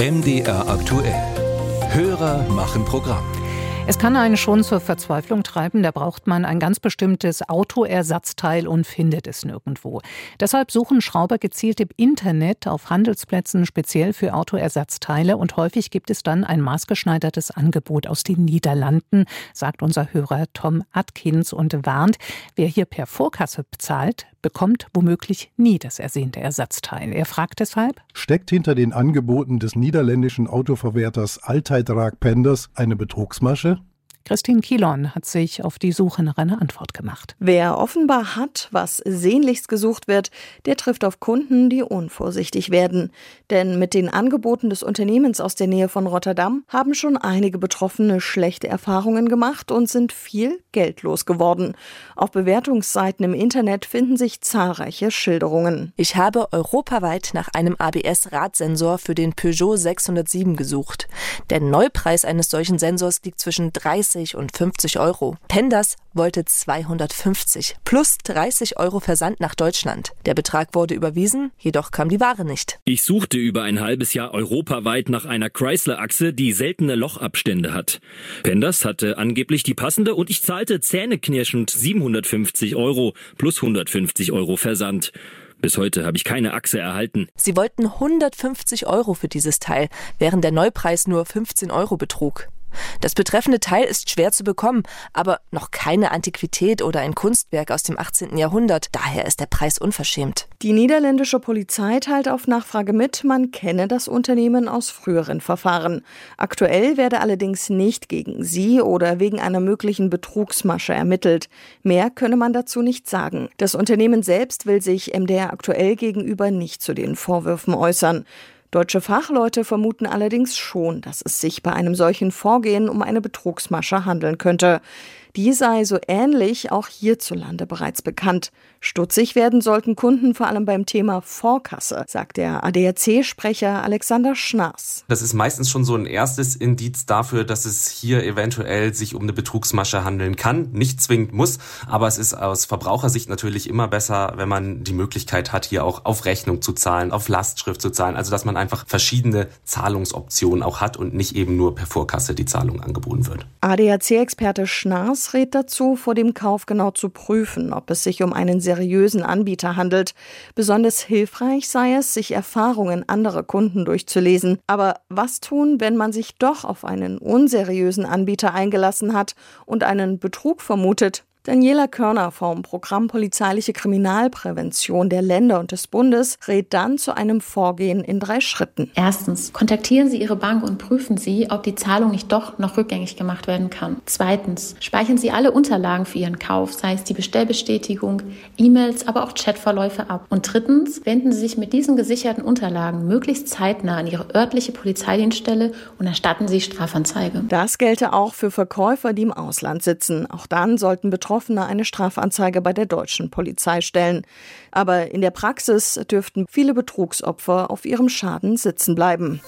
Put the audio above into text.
MDR aktuell. Hörer machen Programm. Es kann einen schon zur Verzweiflung treiben, da braucht man ein ganz bestimmtes Autoersatzteil und findet es nirgendwo. Deshalb suchen Schrauber gezielt im Internet auf Handelsplätzen speziell für Autoersatzteile und häufig gibt es dann ein maßgeschneidertes Angebot aus den Niederlanden, sagt unser Hörer Tom Atkins und warnt, wer hier per Vorkasse bezahlt, bekommt womöglich nie das ersehnte Ersatzteil. Er fragt deshalb, steckt hinter den Angeboten des niederländischen Autoverwerters Alteidrag Penders eine Betrugsmasche? Christine Kilon hat sich auf die Suche nach einer Antwort gemacht. Wer offenbar hat, was sehnlichst gesucht wird, der trifft auf Kunden, die unvorsichtig werden. Denn mit den Angeboten des Unternehmens aus der Nähe von Rotterdam haben schon einige Betroffene schlechte Erfahrungen gemacht und sind viel geldlos geworden. Auf Bewertungsseiten im Internet finden sich zahlreiche Schilderungen. Ich habe europaweit nach einem ABS-Radsensor für den Peugeot 607 gesucht. Der Neupreis eines solchen Sensors liegt zwischen 30 30 und 50 Euro. Penders wollte 250 plus 30 Euro Versand nach Deutschland. Der Betrag wurde überwiesen, jedoch kam die Ware nicht. Ich suchte über ein halbes Jahr europaweit nach einer Chrysler-Achse, die seltene Lochabstände hat. Penders hatte angeblich die passende und ich zahlte zähneknirschend 750 Euro plus 150 Euro Versand. Bis heute habe ich keine Achse erhalten. Sie wollten 150 Euro für dieses Teil, während der Neupreis nur 15 Euro betrug. Das betreffende Teil ist schwer zu bekommen, aber noch keine Antiquität oder ein Kunstwerk aus dem 18. Jahrhundert. Daher ist der Preis unverschämt. Die niederländische Polizei teilt auf Nachfrage mit, man kenne das Unternehmen aus früheren Verfahren. Aktuell werde allerdings nicht gegen sie oder wegen einer möglichen Betrugsmasche ermittelt. Mehr könne man dazu nicht sagen. Das Unternehmen selbst will sich MDR aktuell gegenüber nicht zu den Vorwürfen äußern. Deutsche Fachleute vermuten allerdings schon, dass es sich bei einem solchen Vorgehen um eine Betrugsmasche handeln könnte. Die sei so ähnlich auch hierzulande bereits bekannt. Stutzig werden sollten Kunden vor allem beim Thema Vorkasse, sagt der ADAC-Sprecher Alexander Schnaas. Das ist meistens schon so ein erstes Indiz dafür, dass es hier eventuell sich um eine Betrugsmasche handeln kann. Nicht zwingend muss, aber es ist aus Verbrauchersicht natürlich immer besser, wenn man die Möglichkeit hat, hier auch auf Rechnung zu zahlen, auf Lastschrift zu zahlen. Also dass man einfach verschiedene Zahlungsoptionen auch hat und nicht eben nur per Vorkasse die Zahlung angeboten wird. ADAC-Experte Schnaas rät dazu, vor dem Kauf genau zu prüfen, ob es sich um einen seriösen Anbieter handelt. Besonders hilfreich sei es, sich Erfahrungen anderer Kunden durchzulesen. Aber was tun, wenn man sich doch auf einen unseriösen Anbieter eingelassen hat und einen Betrug vermutet? Daniela Körner vom Programm Polizeiliche Kriminalprävention der Länder und des Bundes rät dann zu einem Vorgehen in drei Schritten. Erstens, kontaktieren Sie Ihre Bank und prüfen Sie, ob die Zahlung nicht doch noch rückgängig gemacht werden kann. Zweitens, speichern Sie alle Unterlagen für Ihren Kauf, sei es die Bestellbestätigung, E-Mails, aber auch Chatverläufe ab. Und drittens, wenden Sie sich mit diesen gesicherten Unterlagen möglichst zeitnah an Ihre örtliche Polizeidienststelle und erstatten Sie Strafanzeige. Das gelte auch für Verkäufer, die im Ausland sitzen. Auch dann sollten Betroffene Betroffene eine Strafanzeige bei der deutschen Polizei stellen. Aber in der Praxis dürften viele Betrugsopfer auf ihrem Schaden sitzen bleiben.